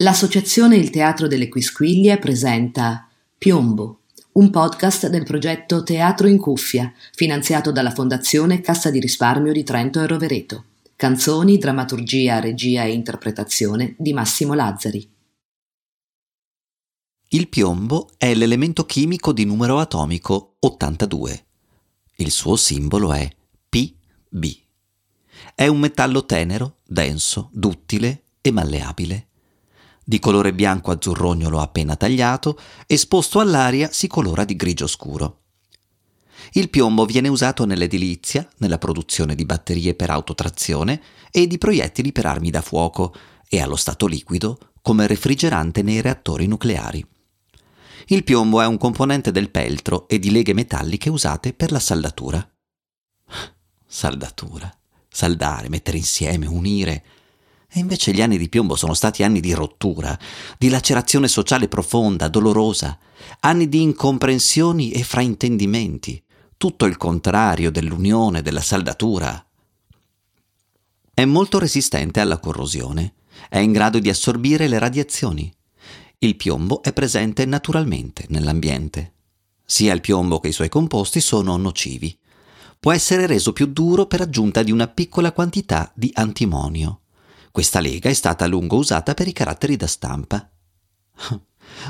L'associazione Il Teatro delle Quisquiglie presenta Piombo, un podcast del progetto Teatro in Cuffia, finanziato dalla Fondazione Cassa di Risparmio di Trento e Rovereto. Canzoni, drammaturgia, regia e interpretazione di Massimo Lazzari. Il piombo è l'elemento chimico di numero atomico 82. Il suo simbolo è Pb. È un metallo tenero, denso, duttile e malleabile di colore bianco azzurrognolo appena tagliato, esposto all'aria si colora di grigio scuro. Il piombo viene usato nell'edilizia, nella produzione di batterie per autotrazione e di proiettili per armi da fuoco e allo stato liquido come refrigerante nei reattori nucleari. Il piombo è un componente del peltro e di leghe metalliche usate per la saldatura. Saldatura. Saldare, mettere insieme, unire. E invece gli anni di piombo sono stati anni di rottura, di lacerazione sociale profonda, dolorosa, anni di incomprensioni e fraintendimenti, tutto il contrario dell'unione, della saldatura. È molto resistente alla corrosione, è in grado di assorbire le radiazioni. Il piombo è presente naturalmente nell'ambiente. Sia il piombo che i suoi composti sono nocivi. Può essere reso più duro per aggiunta di una piccola quantità di antimonio. Questa lega è stata a lungo usata per i caratteri da stampa.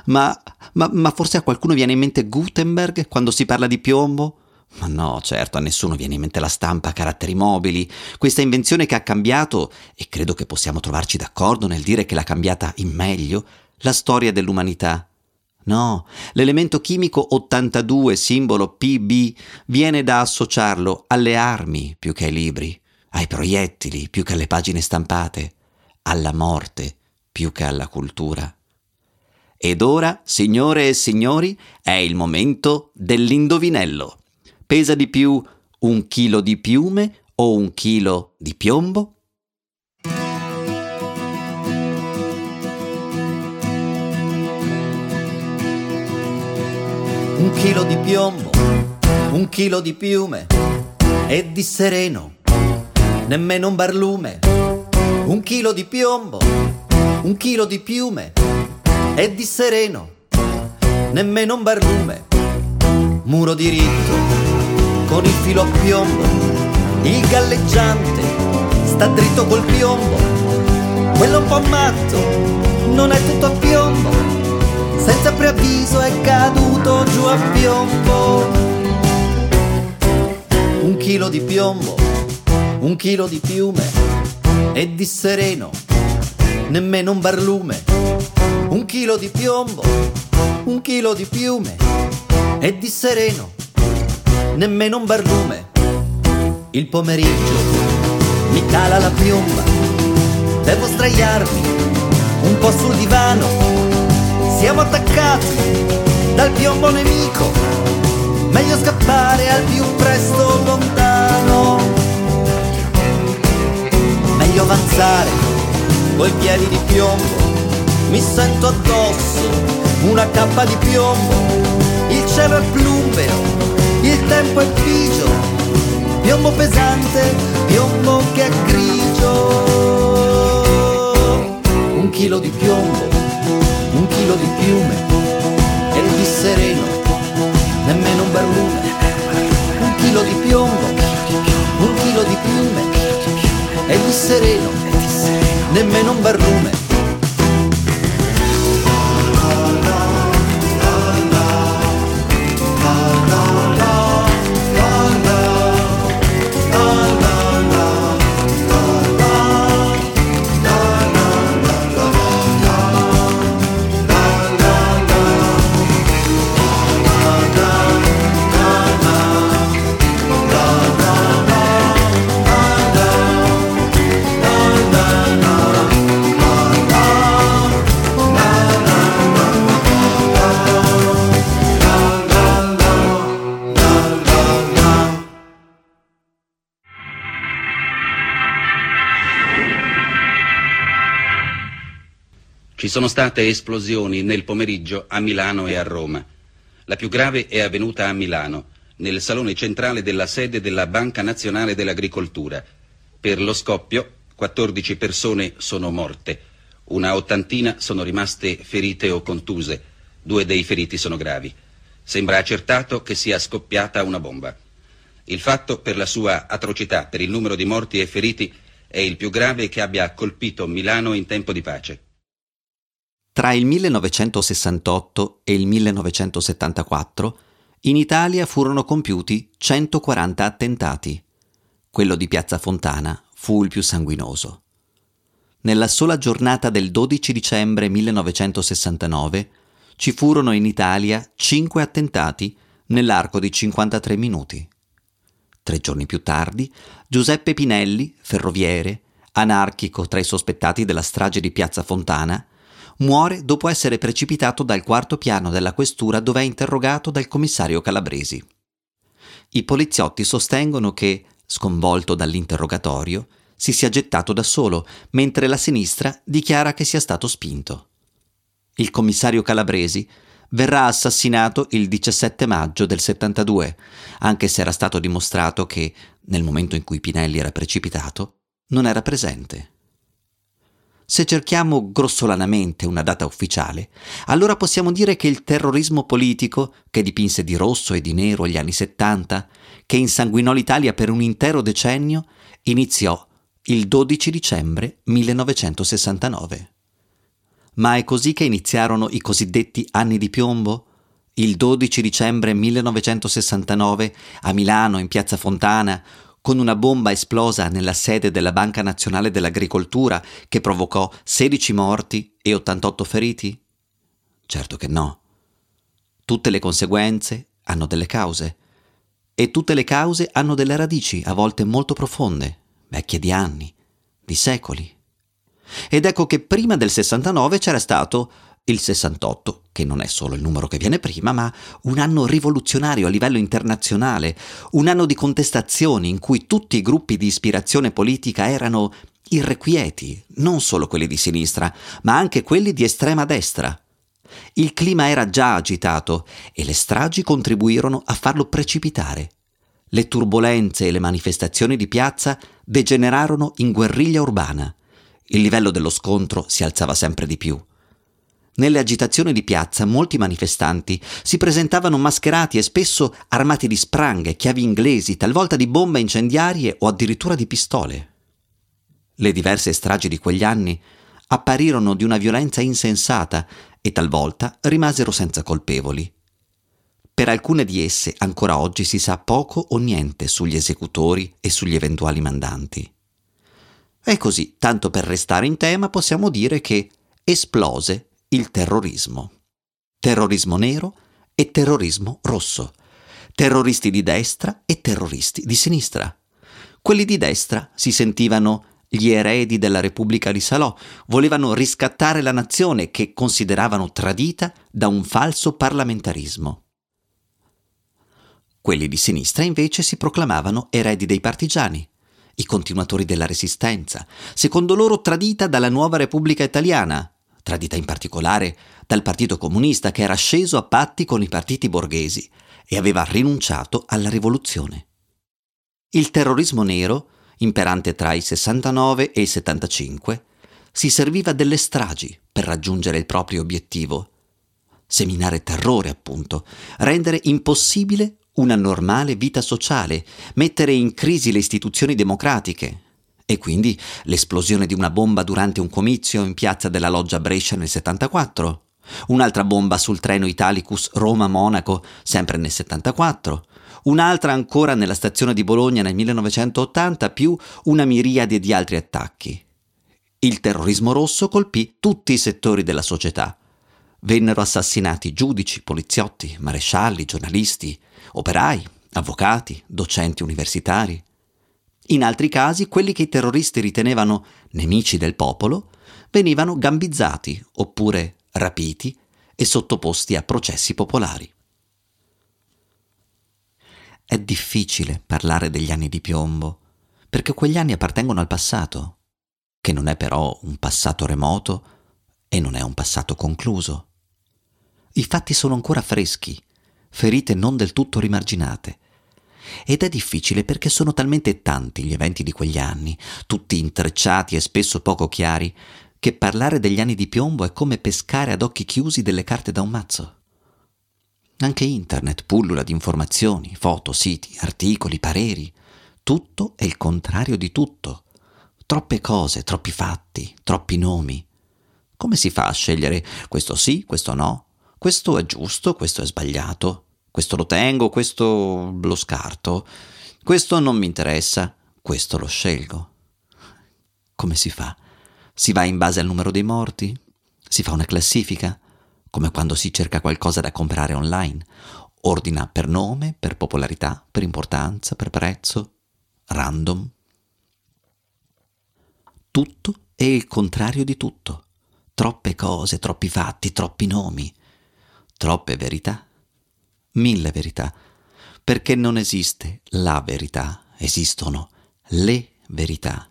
Ma, ma, ma forse a qualcuno viene in mente Gutenberg quando si parla di piombo? Ma no, certo, a nessuno viene in mente la stampa a caratteri mobili, questa invenzione che ha cambiato, e credo che possiamo trovarci d'accordo nel dire che l'ha cambiata in meglio, la storia dell'umanità. No, l'elemento chimico 82, simbolo PB, viene da associarlo alle armi più che ai libri, ai proiettili più che alle pagine stampate, alla morte più che alla cultura. Ed ora, signore e signori, è il momento dell'indovinello. Pesa di più un chilo di piume o un chilo di piombo? Un chilo di piombo, un chilo di piume e di sereno nemmeno un barlume, un chilo di piombo, un chilo di piume e di sereno, nemmeno un barlume, muro diritto con il filo a piombo, il galleggiante sta dritto col piombo, quello un po' matto non è tutto a piombo, senza preavviso è caduto giù a piombo, un chilo di piombo un chilo di piume e di sereno, nemmeno un barlume, un chilo di piombo, un chilo di piume e di sereno, nemmeno un barlume. Il pomeriggio mi cala la piomba, devo sdraiarmi un po' sul divano, siamo attaccati dal piombo nemico, meglio scappare al più presto lontano meglio avanzare coi piedi di piombo. Mi sento addosso una cappa di piombo. Il cielo è plumbeo, il tempo è pigio. Piombo pesante, piombo che è grigio. Un chilo di piombo, un chilo di piume e di sereno, nemmeno un barlume. Sereno, nemmeno un barlume sono state esplosioni nel pomeriggio a Milano e a Roma. La più grave è avvenuta a Milano, nel salone centrale della sede della Banca Nazionale dell'Agricoltura. Per lo scoppio 14 persone sono morte. Una ottantina sono rimaste ferite o contuse. Due dei feriti sono gravi. Sembra accertato che sia scoppiata una bomba. Il fatto, per la sua atrocità, per il numero di morti e feriti, è il più grave che abbia colpito Milano in tempo di pace. Tra il 1968 e il 1974 in Italia furono compiuti 140 attentati. Quello di Piazza Fontana fu il più sanguinoso. Nella sola giornata del 12 dicembre 1969 ci furono in Italia 5 attentati nell'arco di 53 minuti. Tre giorni più tardi, Giuseppe Pinelli, ferroviere, anarchico tra i sospettati della strage di Piazza Fontana, muore dopo essere precipitato dal quarto piano della questura dove è interrogato dal commissario Calabresi. I poliziotti sostengono che, sconvolto dall'interrogatorio, si sia gettato da solo, mentre la sinistra dichiara che sia stato spinto. Il commissario Calabresi verrà assassinato il 17 maggio del 72, anche se era stato dimostrato che, nel momento in cui Pinelli era precipitato, non era presente. Se cerchiamo grossolanamente una data ufficiale, allora possiamo dire che il terrorismo politico, che dipinse di rosso e di nero gli anni 70, che insanguinò l'Italia per un intero decennio, iniziò il 12 dicembre 1969. Ma è così che iniziarono i cosiddetti anni di piombo? Il 12 dicembre 1969 a Milano, in piazza Fontana, con una bomba esplosa nella sede della Banca Nazionale dell'Agricoltura che provocò 16 morti e 88 feriti? Certo che no. Tutte le conseguenze hanno delle cause e tutte le cause hanno delle radici, a volte molto profonde, vecchie di anni, di secoli. Ed ecco che prima del 69 c'era stato il 68, che non è solo il numero che viene prima, ma un anno rivoluzionario a livello internazionale, un anno di contestazioni in cui tutti i gruppi di ispirazione politica erano irrequieti, non solo quelli di sinistra, ma anche quelli di estrema destra. Il clima era già agitato e le stragi contribuirono a farlo precipitare. Le turbulenze e le manifestazioni di piazza degenerarono in guerriglia urbana. Il livello dello scontro si alzava sempre di più. Nelle agitazioni di piazza molti manifestanti si presentavano mascherati e spesso armati di spranghe, chiavi inglesi, talvolta di bombe incendiarie o addirittura di pistole. Le diverse stragi di quegli anni apparirono di una violenza insensata e talvolta rimasero senza colpevoli. Per alcune di esse ancora oggi si sa poco o niente sugli esecutori e sugli eventuali mandanti. E così, tanto per restare in tema, possiamo dire che esplose il terrorismo. Terrorismo nero e terrorismo rosso. Terroristi di destra e terroristi di sinistra. Quelli di destra si sentivano gli eredi della Repubblica di Salò, volevano riscattare la nazione che consideravano tradita da un falso parlamentarismo. Quelli di sinistra invece si proclamavano eredi dei partigiani, i continuatori della resistenza, secondo loro tradita dalla nuova Repubblica Italiana, tradita in particolare dal Partito Comunista che era sceso a patti con i partiti borghesi e aveva rinunciato alla rivoluzione. Il terrorismo nero, imperante tra i 69 e i 75, si serviva delle stragi per raggiungere il proprio obiettivo. Seminare terrore, appunto, rendere impossibile una normale vita sociale, mettere in crisi le istituzioni democratiche, e quindi l'esplosione di una bomba durante un comizio in piazza della Loggia Brescia nel 74, un'altra bomba sul treno Italicus Roma-Monaco sempre nel 74, un'altra ancora nella stazione di Bologna nel 1980, più una miriade di altri attacchi. Il terrorismo rosso colpì tutti i settori della società. Vennero assassinati giudici, poliziotti, marescialli, giornalisti, operai, avvocati, docenti universitari. In altri casi, quelli che i terroristi ritenevano nemici del popolo venivano gambizzati oppure rapiti e sottoposti a processi popolari. È difficile parlare degli anni di piombo, perché quegli anni appartengono al passato, che non è però un passato remoto e non è un passato concluso. I fatti sono ancora freschi, ferite non del tutto rimarginate, ed è difficile perché sono talmente tanti gli eventi di quegli anni, tutti intrecciati e spesso poco chiari, che parlare degli anni di piombo è come pescare ad occhi chiusi delle carte da un mazzo. Anche internet pullula di informazioni, foto, siti, articoli, pareri. Tutto è il contrario di tutto. Troppe cose, troppi fatti, troppi nomi. Come si fa a scegliere questo sì, questo no? Questo è giusto, questo è sbagliato. Questo lo tengo, questo lo scarto. Questo non mi interessa, questo lo scelgo. Come si fa? Si va in base al numero dei morti? Si fa una classifica? Come quando si cerca qualcosa da comprare online. Ordina per nome, per popolarità, per importanza, per prezzo, random. Tutto è il contrario di tutto. Troppe cose, troppi fatti, troppi nomi. Troppe verità. Mille verità. Perché non esiste la verità, esistono le verità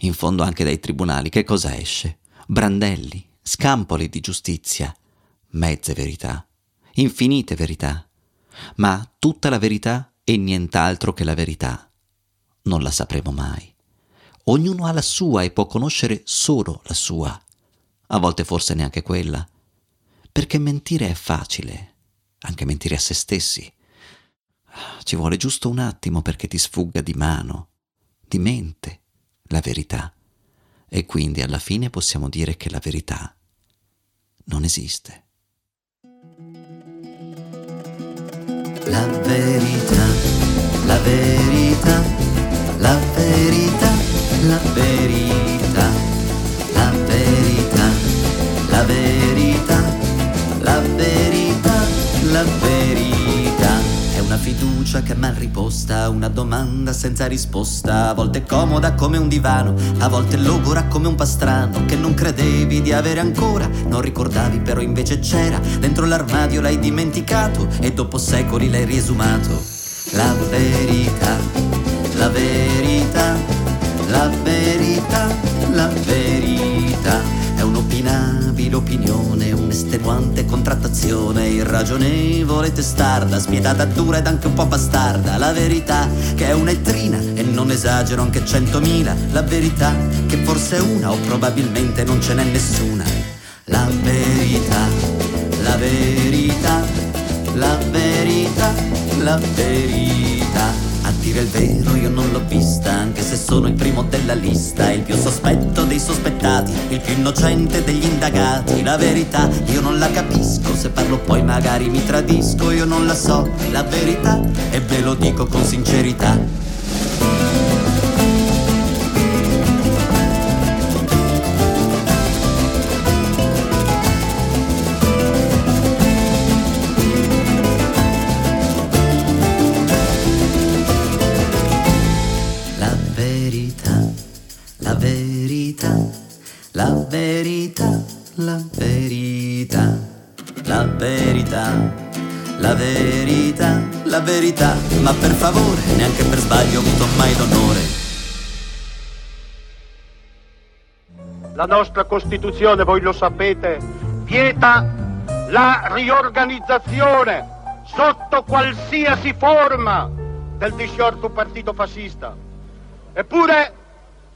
in fondo anche dai tribunali, che cosa esce? Brandelli, scampoli di giustizia, mezze verità, infinite verità, ma tutta la verità e nient'altro che la verità. Non la sapremo mai. Ognuno ha la sua e può conoscere solo la sua, a volte forse neanche quella, perché mentire è facile, anche mentire a se stessi. Ci vuole giusto un attimo perché ti sfugga di mano, di mente la verità e quindi alla fine possiamo dire che la verità non esiste. La verità, la verità, la verità, la verità, la verità, la verità, la verità. Una fiducia che è mal riposta, una domanda senza risposta, a volte comoda come un divano, a volte logora come un pastrano, che non credevi di avere ancora, non ricordavi però invece c'era, dentro l'armadio l'hai dimenticato e dopo secoli l'hai riesumato. La verità, la verità, la verità, la verità. È un'opinabile opinione, un'estenuante contrattazione, irragionevole, testarda, spietata, dura ed anche un po' bastarda. La verità che è un'ettrina e non esagero anche centomila. La verità che forse è una o probabilmente non ce n'è nessuna. La verità, la verità, la verità, la verità dire il vero io non l'ho vista, anche se sono il primo della lista, il più sospetto dei sospettati, il più innocente degli indagati. La verità io non la capisco, se parlo poi magari mi tradisco, io non la so, la verità e ve lo dico con sincerità. Verità, ma per favore, neanche per sbaglio ho avuto mai l'onore. La nostra Costituzione, voi lo sapete, vieta la riorganizzazione sotto qualsiasi forma del disciolto partito fascista. Eppure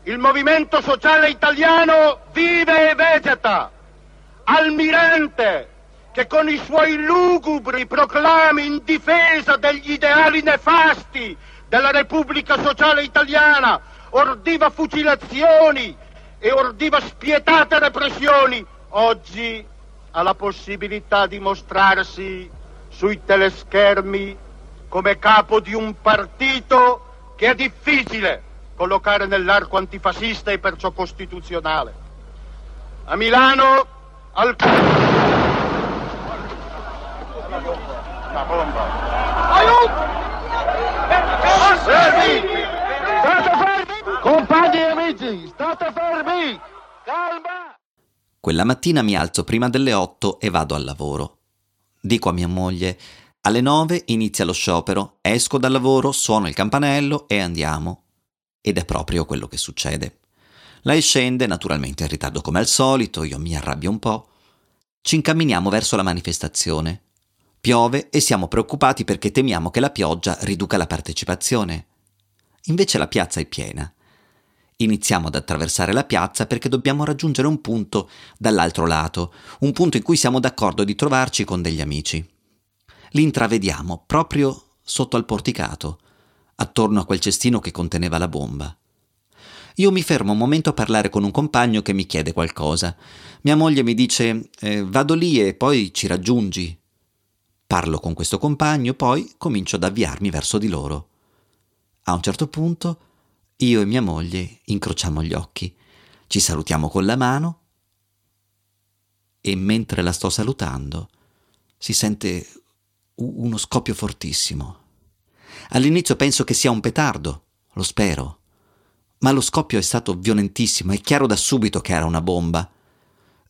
il movimento sociale italiano vive e vegeta, almirante che con i suoi lugubri proclami in difesa degli ideali nefasti della Repubblica Sociale Italiana ordiva fucilazioni e ordiva spietate repressioni, oggi ha la possibilità di mostrarsi sui teleschermi come capo di un partito che è difficile collocare nell'arco antifascista e perciò costituzionale. A Milano, al... Una bomba. Aiuto! Fermi! State fermi! Compagni e amici, state fermi! Calma! Quella mattina mi alzo prima delle otto e vado al lavoro. Dico a mia moglie, alle nove inizia lo sciopero, esco dal lavoro, suono il campanello e andiamo. Ed è proprio quello che succede. Lei scende, naturalmente in ritardo come al solito, io mi arrabbio un po'. Ci incamminiamo verso la manifestazione. Piove e siamo preoccupati perché temiamo che la pioggia riduca la partecipazione. Invece la piazza è piena. Iniziamo ad attraversare la piazza perché dobbiamo raggiungere un punto dall'altro lato, un punto in cui siamo d'accordo di trovarci con degli amici. Li intravediamo proprio sotto al porticato, attorno a quel cestino che conteneva la bomba. Io mi fermo un momento a parlare con un compagno che mi chiede qualcosa. Mia moglie mi dice eh, vado lì e poi ci raggiungi. Parlo con questo compagno, poi comincio ad avviarmi verso di loro. A un certo punto io e mia moglie incrociamo gli occhi, ci salutiamo con la mano e mentre la sto salutando si sente uno scoppio fortissimo. All'inizio penso che sia un petardo, lo spero ma lo scoppio è stato violentissimo, è chiaro da subito che era una bomba.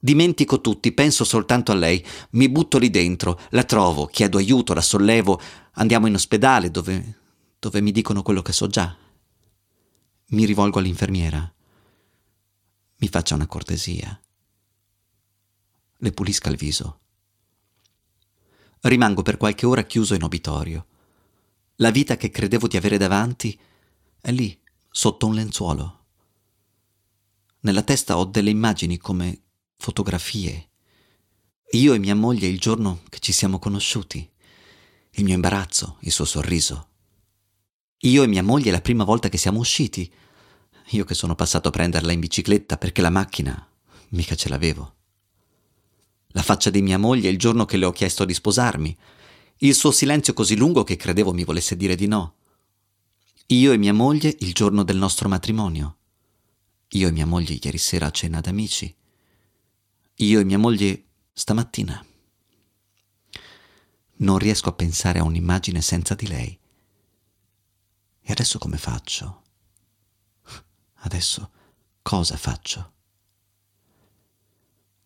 Dimentico tutti, penso soltanto a lei, mi butto lì dentro, la trovo, chiedo aiuto, la sollevo, andiamo in ospedale dove, dove mi dicono quello che so già. Mi rivolgo all'infermiera. Mi faccia una cortesia. Le pulisca il viso. Rimango per qualche ora chiuso in obitorio. La vita che credevo di avere davanti è lì, sotto un lenzuolo. Nella testa ho delle immagini come fotografie. Io e mia moglie il giorno che ci siamo conosciuti. Il mio imbarazzo, il suo sorriso. Io e mia moglie la prima volta che siamo usciti. Io che sono passato a prenderla in bicicletta perché la macchina mica ce l'avevo. La faccia di mia moglie il giorno che le ho chiesto di sposarmi. Il suo silenzio così lungo che credevo mi volesse dire di no. Io e mia moglie il giorno del nostro matrimonio. Io e mia moglie ieri sera a cena d'amici. Io e mia moglie stamattina. Non riesco a pensare a un'immagine senza di lei. E adesso come faccio? Adesso cosa faccio?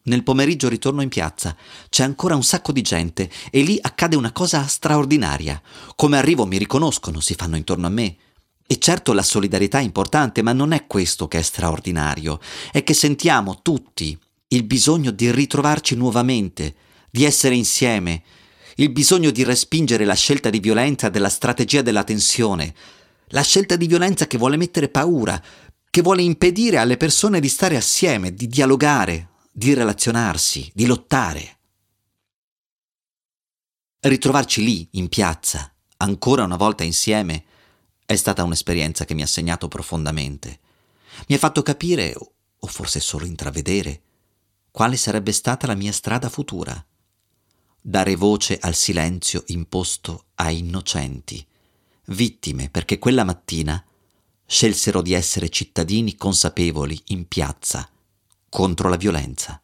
Nel pomeriggio ritorno in piazza, c'è ancora un sacco di gente e lì accade una cosa straordinaria. Come arrivo mi riconoscono, si fanno intorno a me. E certo la solidarietà è importante, ma non è questo che è straordinario, è che sentiamo tutti il bisogno di ritrovarci nuovamente, di essere insieme, il bisogno di respingere la scelta di violenza della strategia della tensione, la scelta di violenza che vuole mettere paura, che vuole impedire alle persone di stare assieme, di dialogare, di relazionarsi, di lottare. Ritrovarci lì, in piazza, ancora una volta insieme, è stata un'esperienza che mi ha segnato profondamente. Mi ha fatto capire, o forse solo intravedere, quale sarebbe stata la mia strada futura. Dare voce al silenzio imposto a innocenti, vittime perché quella mattina scelsero di essere cittadini consapevoli in piazza contro la violenza.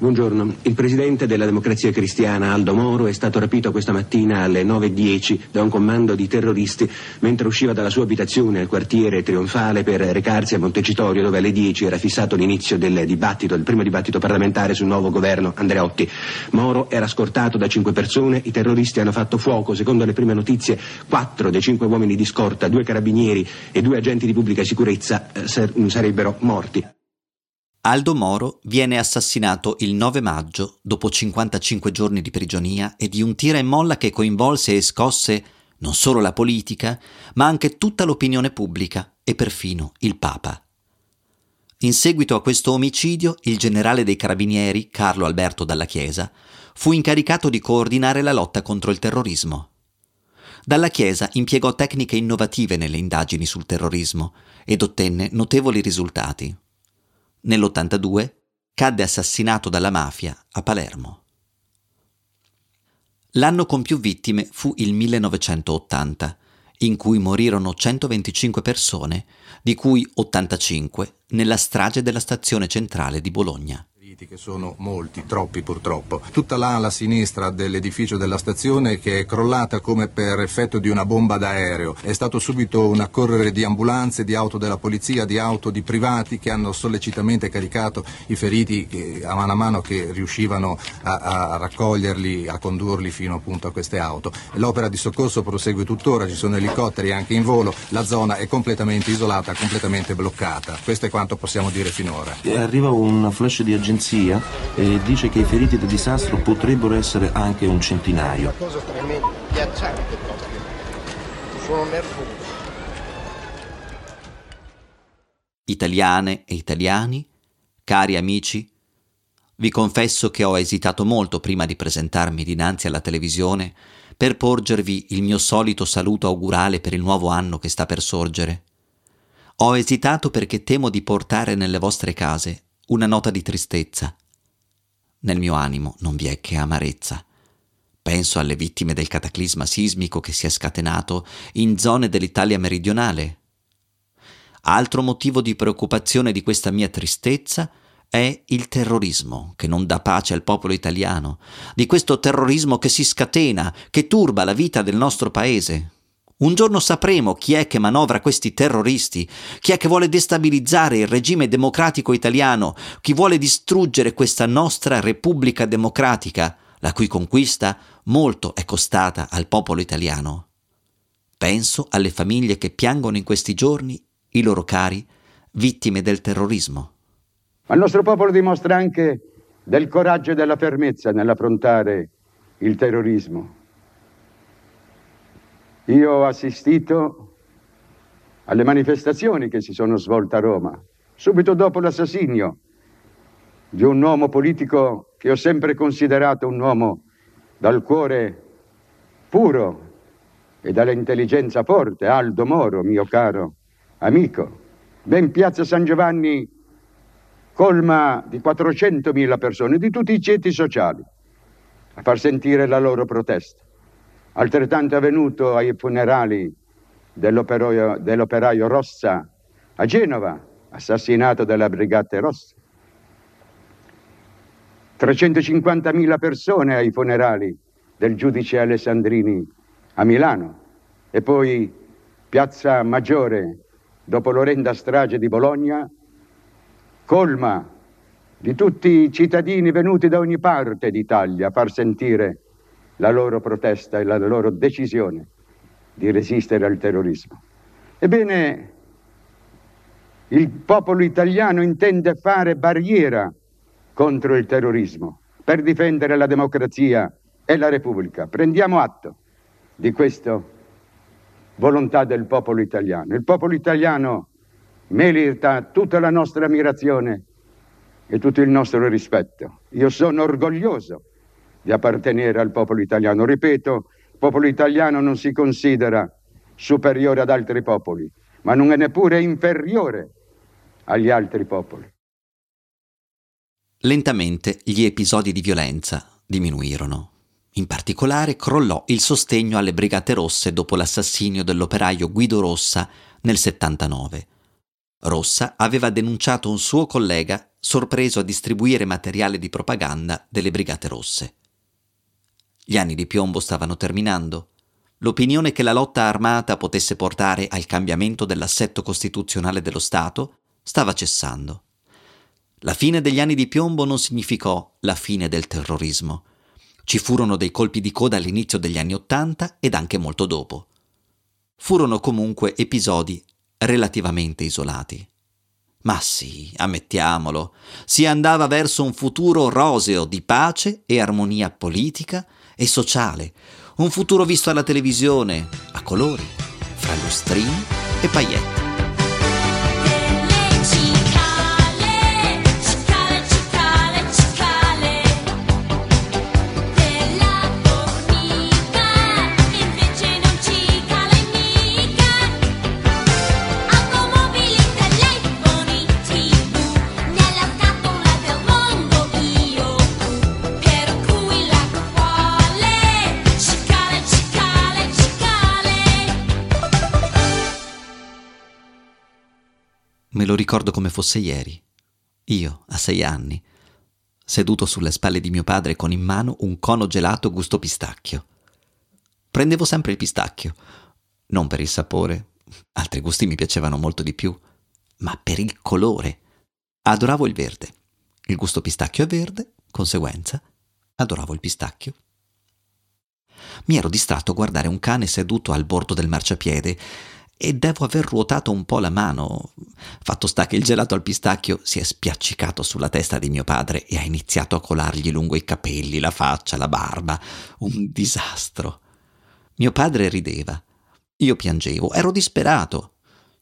Buongiorno. Il presidente della Democrazia Cristiana, Aldo Moro, è stato rapito questa mattina alle 9.10 da un comando di terroristi mentre usciva dalla sua abitazione al quartiere Trionfale per recarsi a Montecitorio dove alle 10 era fissato l'inizio del dibattito, il primo dibattito parlamentare sul nuovo governo Andreotti. Moro era scortato da cinque persone, i terroristi hanno fatto fuoco, secondo le prime notizie quattro dei cinque uomini di scorta, due carabinieri e due agenti di pubblica sicurezza eh, sarebbero morti. Aldo Moro viene assassinato il 9 maggio dopo 55 giorni di prigionia e di un tira e molla che coinvolse e scosse non solo la politica, ma anche tutta l'opinione pubblica e perfino il Papa. In seguito a questo omicidio, il generale dei carabinieri, Carlo Alberto Dalla Chiesa, fu incaricato di coordinare la lotta contro il terrorismo. Dalla Chiesa impiegò tecniche innovative nelle indagini sul terrorismo ed ottenne notevoli risultati. Nell'82 cadde assassinato dalla mafia a Palermo. L'anno con più vittime fu il 1980, in cui morirono 125 persone, di cui 85 nella strage della stazione centrale di Bologna che sono molti, troppi purtroppo. Tutta l'ala sinistra dell'edificio della stazione che è crollata come per effetto di una bomba d'aereo. È stato subito un accorrere di ambulanze, di auto della polizia, di auto di privati che hanno sollecitamente caricato i feriti che, a mano a mano che riuscivano a, a raccoglierli, a condurli fino appunto a queste auto. L'opera di soccorso prosegue tuttora, ci sono elicotteri anche in volo, la zona è completamente isolata, completamente bloccata. Questo è quanto possiamo dire finora. Arriva un flash di agenzia agenzia e dice che i feriti del disastro potrebbero essere anche un centinaio. Una cosa tremenda, ghiacciante proprio. Sono nervoso. italiane e italiani, cari amici, vi confesso che ho esitato molto prima di presentarmi dinanzi alla televisione per porgervi il mio solito saluto augurale per il nuovo anno che sta per sorgere. Ho esitato perché temo di portare nelle vostre case una nota di tristezza. Nel mio animo non vi è che amarezza. Penso alle vittime del cataclisma sismico che si è scatenato in zone dell'Italia meridionale. Altro motivo di preoccupazione di questa mia tristezza è il terrorismo che non dà pace al popolo italiano, di questo terrorismo che si scatena, che turba la vita del nostro paese. Un giorno sapremo chi è che manovra questi terroristi, chi è che vuole destabilizzare il regime democratico italiano, chi vuole distruggere questa nostra Repubblica democratica, la cui conquista molto è costata al popolo italiano. Penso alle famiglie che piangono in questi giorni i loro cari vittime del terrorismo. Ma il nostro popolo dimostra anche del coraggio e della fermezza nell'affrontare il terrorismo. Io ho assistito alle manifestazioni che si sono svolte a Roma, subito dopo l'assassinio di un uomo politico che ho sempre considerato un uomo dal cuore puro e dall'intelligenza forte, Aldo Moro, mio caro amico. Ben Piazza San Giovanni colma di 400.000 persone di tutti i ceti sociali a far sentire la loro protesta. Altrettanto è avvenuto ai funerali dell'operaio, Rossa a Genova, assassinato dalle Brigate Rosse. 350.000 persone ai funerali del giudice Alessandrini a Milano e poi Piazza Maggiore, dopo l'orrenda strage di Bologna, colma di tutti i cittadini venuti da ogni parte d'Italia a far sentire la loro protesta e la loro decisione di resistere al terrorismo. Ebbene, il popolo italiano intende fare barriera contro il terrorismo per difendere la democrazia e la Repubblica. Prendiamo atto di questa volontà del popolo italiano. Il popolo italiano merita tutta la nostra ammirazione e tutto il nostro rispetto. Io sono orgoglioso di appartenere al popolo italiano. Ripeto, il popolo italiano non si considera superiore ad altri popoli, ma non è neppure inferiore agli altri popoli. Lentamente gli episodi di violenza diminuirono. In particolare crollò il sostegno alle Brigate Rosse dopo l'assassinio dell'operaio Guido Rossa nel 79 Rossa aveva denunciato un suo collega sorpreso a distribuire materiale di propaganda delle Brigate Rosse. Gli anni di piombo stavano terminando. L'opinione che la lotta armata potesse portare al cambiamento dell'assetto costituzionale dello Stato stava cessando. La fine degli anni di piombo non significò la fine del terrorismo. Ci furono dei colpi di coda all'inizio degli anni Ottanta ed anche molto dopo. Furono comunque episodi relativamente isolati. Ma sì, ammettiamolo, si andava verso un futuro roseo di pace e armonia politica e sociale, un futuro visto alla televisione, a colori, fra lustrini e pailletti. Ricordo come fosse ieri. Io, a sei anni, seduto sulle spalle di mio padre con in mano un cono gelato gusto pistacchio. Prendevo sempre il pistacchio, non per il sapore, altri gusti mi piacevano molto di più, ma per il colore. Adoravo il verde. Il gusto pistacchio è verde, conseguenza, adoravo il pistacchio. Mi ero distratto a guardare un cane seduto al bordo del marciapiede e devo aver ruotato un po' la mano. Fatto sta che il gelato al pistacchio si è spiaccicato sulla testa di mio padre e ha iniziato a colargli lungo i capelli, la faccia, la barba. Un disastro. Mio padre rideva. Io piangevo, ero disperato.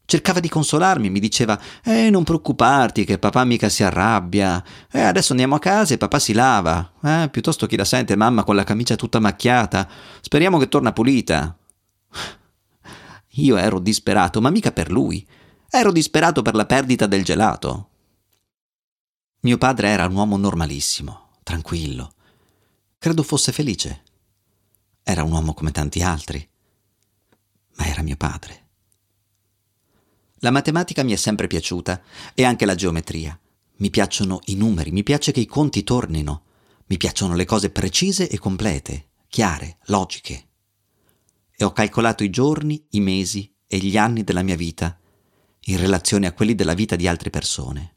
Cercava di consolarmi, mi diceva: Eh, non preoccuparti, che papà mica si arrabbia. Eh, adesso andiamo a casa e papà si lava. Eh, piuttosto chi la sente, mamma con la camicia tutta macchiata. Speriamo che torna pulita. Io ero disperato, ma mica per lui. Ero disperato per la perdita del gelato. Mio padre era un uomo normalissimo, tranquillo. Credo fosse felice. Era un uomo come tanti altri. Ma era mio padre. La matematica mi è sempre piaciuta e anche la geometria. Mi piacciono i numeri, mi piace che i conti tornino, mi piacciono le cose precise e complete, chiare, logiche. E ho calcolato i giorni, i mesi e gli anni della mia vita in relazione a quelli della vita di altre persone.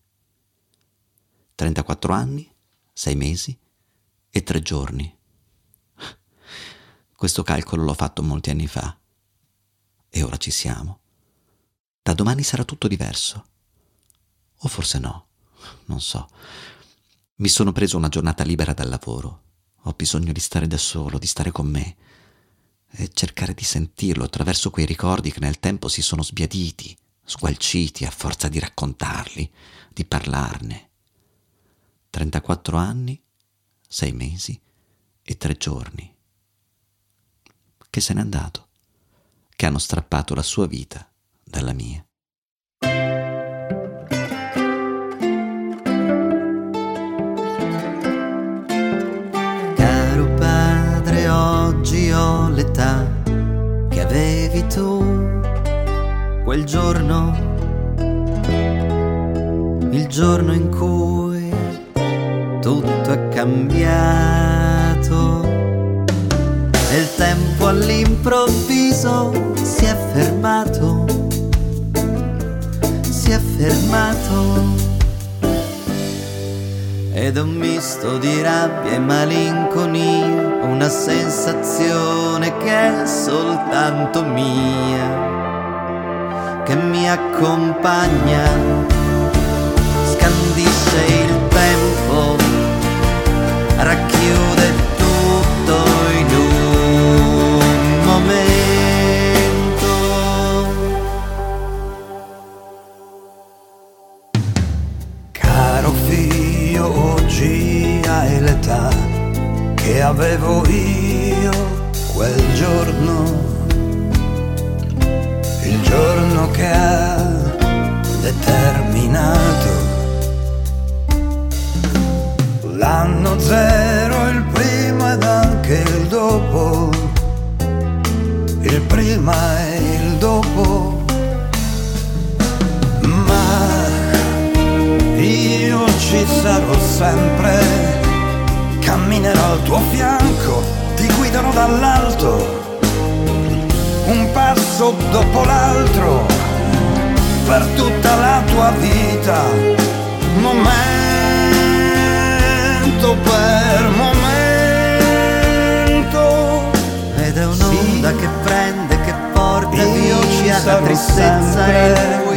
34 anni, 6 mesi e 3 giorni. Questo calcolo l'ho fatto molti anni fa e ora ci siamo. Da domani sarà tutto diverso. O forse no, non so. Mi sono preso una giornata libera dal lavoro. Ho bisogno di stare da solo, di stare con me e cercare di sentirlo attraverso quei ricordi che nel tempo si sono sbiaditi, sgualciti a forza di raccontarli, di parlarne. 34 anni, 6 mesi e 3 giorni. Che se n'è andato, che hanno strappato la sua vita dalla mia. Tu quel giorno, il giorno in cui tutto è cambiato e il tempo all'improvviso si è fermato si è fermato ed un misto di rabbia e malinconia, una sensazione che è soltanto mia, che mi accompagna, scandisce il tempo, racchiude quel giorno, il giorno che ha determinato l'anno zero, il prima ed anche il dopo, il prima e il dopo. Ma io ci sarò sempre, camminerò al tuo fianco, guiderò dall'alto, un passo dopo l'altro, per tutta la tua vita, momento per momento. Ed è un'onda che prende, che porta via la tristezza e il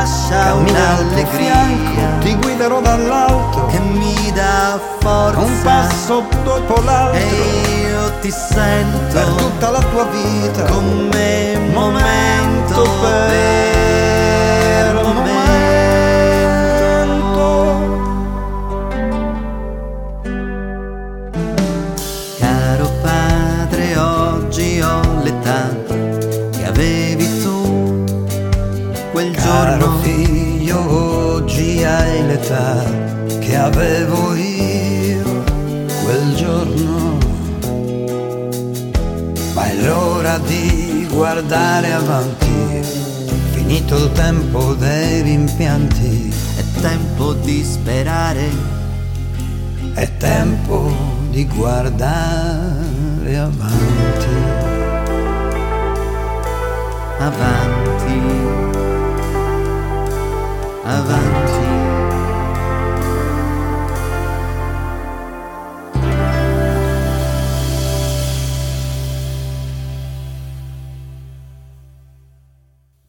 lascia un'allegria ti guiderò dall'alto, che mi dà forza. Un passo dopo l'altro, e io ti sento per tutta la tua vita, con me momento per momento. Caro padre, oggi ho l'età l'età che avevo io quel giorno. Ma è l'ora di guardare avanti, finito il tempo dei rimpianti, È tempo di sperare, è tempo di guardare avanti. avanti, avanti.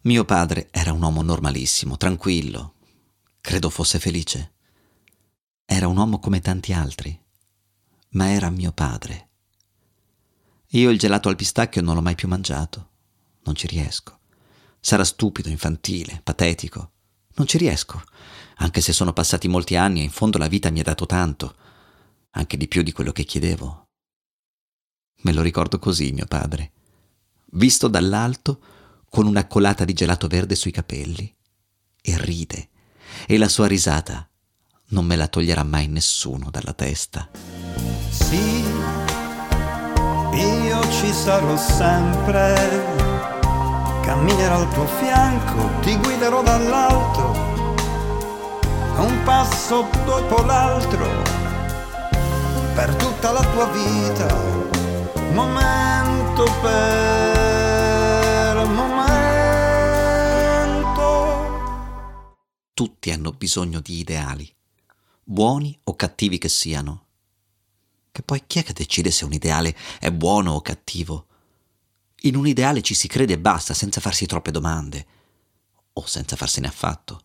Mio padre era un uomo normalissimo, tranquillo. Credo fosse felice. Era un uomo come tanti altri, ma era mio padre. Io il gelato al pistacchio non l'ho mai più mangiato. Non ci riesco. Sarà stupido, infantile, patetico. Non ci riesco, anche se sono passati molti anni e in fondo la vita mi ha dato tanto, anche di più di quello che chiedevo. Me lo ricordo così, mio padre, visto dall'alto con una colata di gelato verde sui capelli, e ride, e la sua risata non me la toglierà mai nessuno dalla testa. Sì, io ci sarò sempre, camminerò al tuo fianco, ti guiderò dall'alto, un passo dopo l'altro, per tutta la tua vita, momento per Tutti hanno bisogno di ideali buoni o cattivi che siano. Che poi chi è che decide se un ideale è buono o cattivo? In un ideale ci si crede e basta, senza farsi troppe domande, o senza farsene affatto.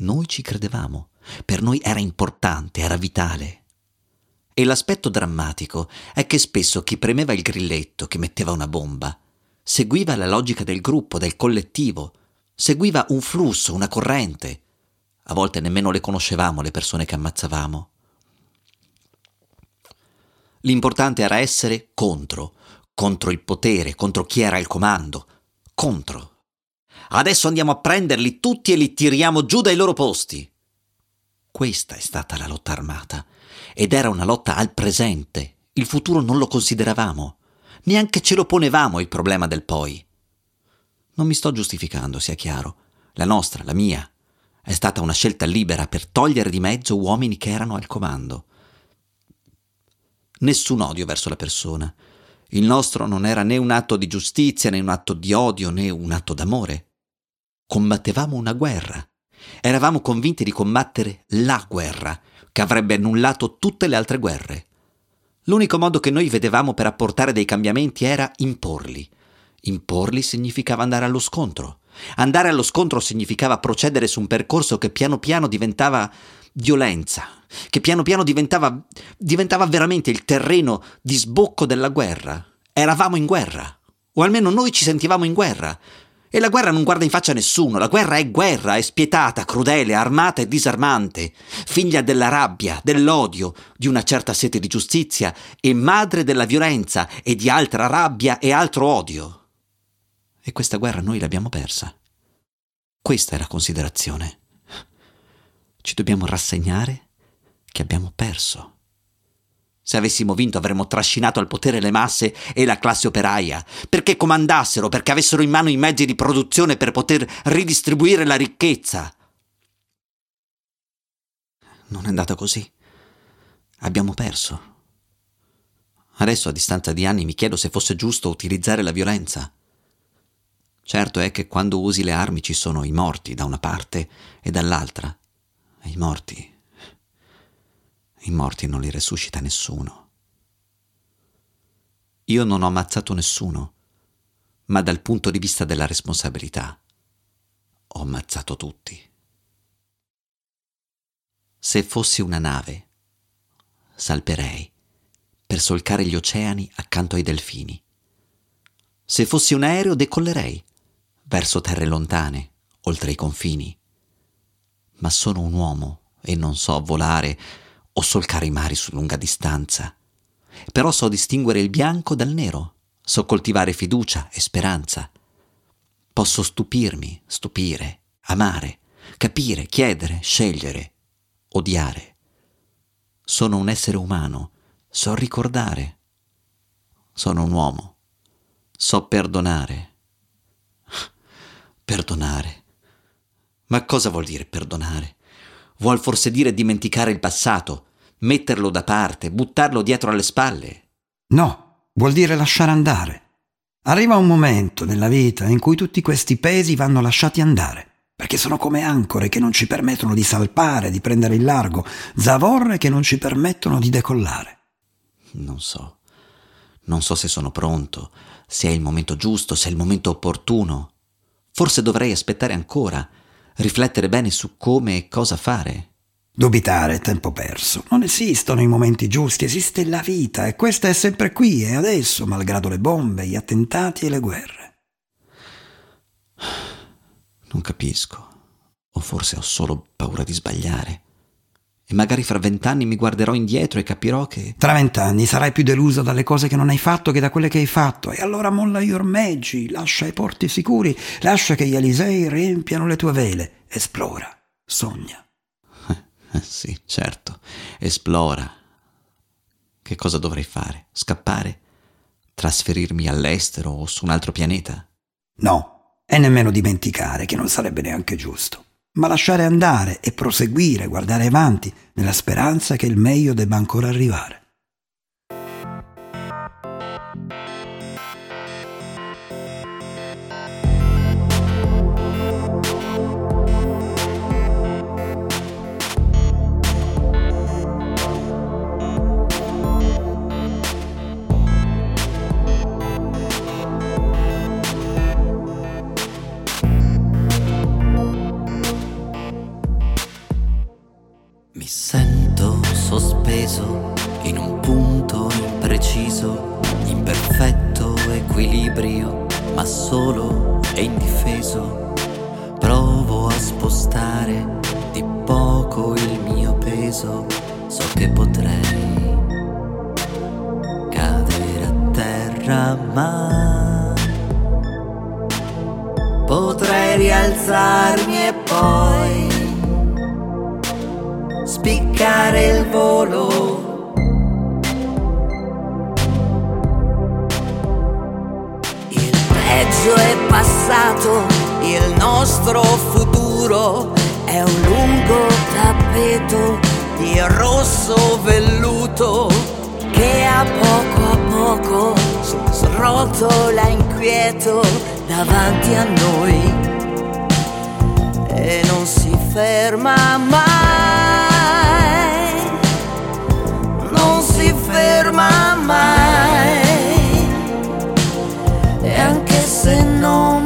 Noi ci credevamo, per noi era importante, era vitale. E l'aspetto drammatico è che spesso chi premeva il grilletto, che metteva una bomba, seguiva la logica del gruppo, del collettivo, seguiva un flusso, una corrente, a volte nemmeno le conoscevamo le persone che ammazzavamo. L'importante era essere contro, contro il potere, contro chi era il comando, contro. Adesso andiamo a prenderli tutti e li tiriamo giù dai loro posti. Questa è stata la lotta armata, ed era una lotta al presente. Il futuro non lo consideravamo, neanche ce lo ponevamo il problema del poi. Non mi sto giustificando, sia chiaro. La nostra, la mia, è stata una scelta libera per togliere di mezzo uomini che erano al comando. Nessun odio verso la persona. Il nostro non era né un atto di giustizia, né un atto di odio, né un atto d'amore. Combattevamo una guerra. Eravamo convinti di combattere la guerra, che avrebbe annullato tutte le altre guerre. L'unico modo che noi vedevamo per apportare dei cambiamenti era imporli. Imporli significava andare allo scontro. Andare allo scontro significava procedere su un percorso che piano piano diventava violenza, che piano piano diventava, diventava veramente il terreno di sbocco della guerra. Eravamo in guerra, o almeno noi ci sentivamo in guerra. E la guerra non guarda in faccia a nessuno, la guerra è guerra, è spietata, crudele, armata e disarmante, figlia della rabbia, dell'odio, di una certa sete di giustizia e madre della violenza e di altra rabbia e altro odio. E questa guerra noi l'abbiamo persa. Questa è la considerazione. Ci dobbiamo rassegnare che abbiamo perso. Se avessimo vinto avremmo trascinato al potere le masse e la classe operaia, perché comandassero, perché avessero in mano i mezzi di produzione per poter ridistribuire la ricchezza. Non è andata così. Abbiamo perso. Adesso, a distanza di anni, mi chiedo se fosse giusto utilizzare la violenza. Certo è che quando usi le armi ci sono i morti da una parte e dall'altra. E i morti. I morti non li resuscita nessuno. Io non ho ammazzato nessuno, ma dal punto di vista della responsabilità ho ammazzato tutti. Se fossi una nave, salperei per solcare gli oceani accanto ai delfini. Se fossi un aereo, decollerei verso terre lontane, oltre i confini. Ma sono un uomo e non so volare o solcare i mari su lunga distanza. Però so distinguere il bianco dal nero, so coltivare fiducia e speranza. Posso stupirmi, stupire, amare, capire, chiedere, scegliere, odiare. Sono un essere umano, so ricordare. Sono un uomo, so perdonare Perdonare. Ma cosa vuol dire perdonare? Vuol forse dire dimenticare il passato, metterlo da parte, buttarlo dietro alle spalle? No, vuol dire lasciare andare. Arriva un momento nella vita in cui tutti questi pesi vanno lasciati andare, perché sono come ancore che non ci permettono di salpare, di prendere il largo, zavorre che non ci permettono di decollare. Non so. Non so se sono pronto, se è il momento giusto, se è il momento opportuno. Forse dovrei aspettare ancora, riflettere bene su come e cosa fare. Dubitare è tempo perso. Non esistono i momenti giusti, esiste la vita e questa è sempre qui e adesso, malgrado le bombe, gli attentati e le guerre. Non capisco. O forse ho solo paura di sbagliare. E magari fra vent'anni mi guarderò indietro e capirò che... Tra vent'anni sarai più deluso dalle cose che non hai fatto che da quelle che hai fatto. E allora molla gli ormeggi, lascia i porti sicuri, lascia che gli Elisei riempiano le tue vele. Esplora, sogna. Eh, sì, certo. Esplora. Che cosa dovrei fare? Scappare? Trasferirmi all'estero o su un altro pianeta? No, e nemmeno dimenticare, che non sarebbe neanche giusto ma lasciare andare e proseguire, guardare avanti, nella speranza che il meglio debba ancora arrivare. Rialzarmi e poi spiccare il volo. Il peggio è passato, il nostro futuro è un lungo tappeto di rosso velluto che a poco a poco si srotola inquieto davanti a noi e non si ferma mai, non si ferma mai, e anche se non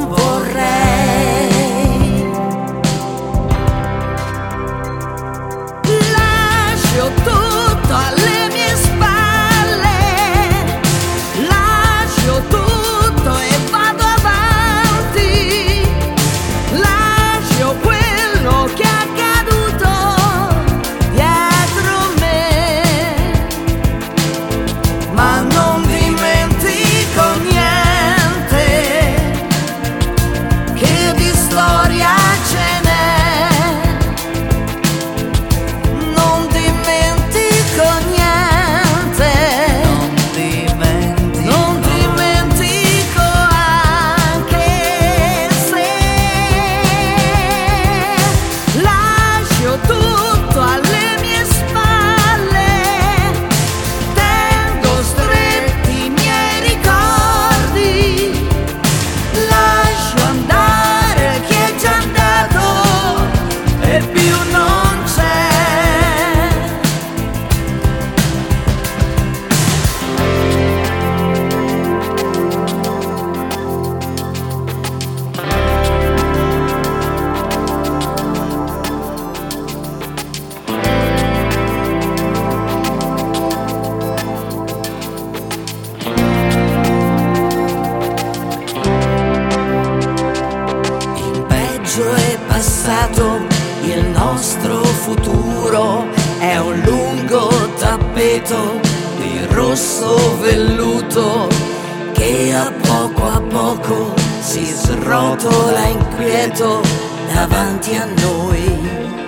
si srotola inquieto davanti a noi.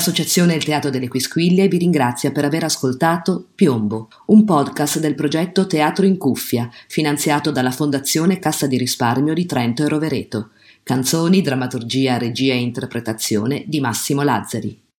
L'Associazione Il Teatro delle Quisquiglie vi ringrazia per aver ascoltato Piombo, un podcast del progetto Teatro in Cuffia, finanziato dalla Fondazione Cassa di Risparmio di Trento e Rovereto. Canzoni, drammaturgia, regia e interpretazione di Massimo Lazzari.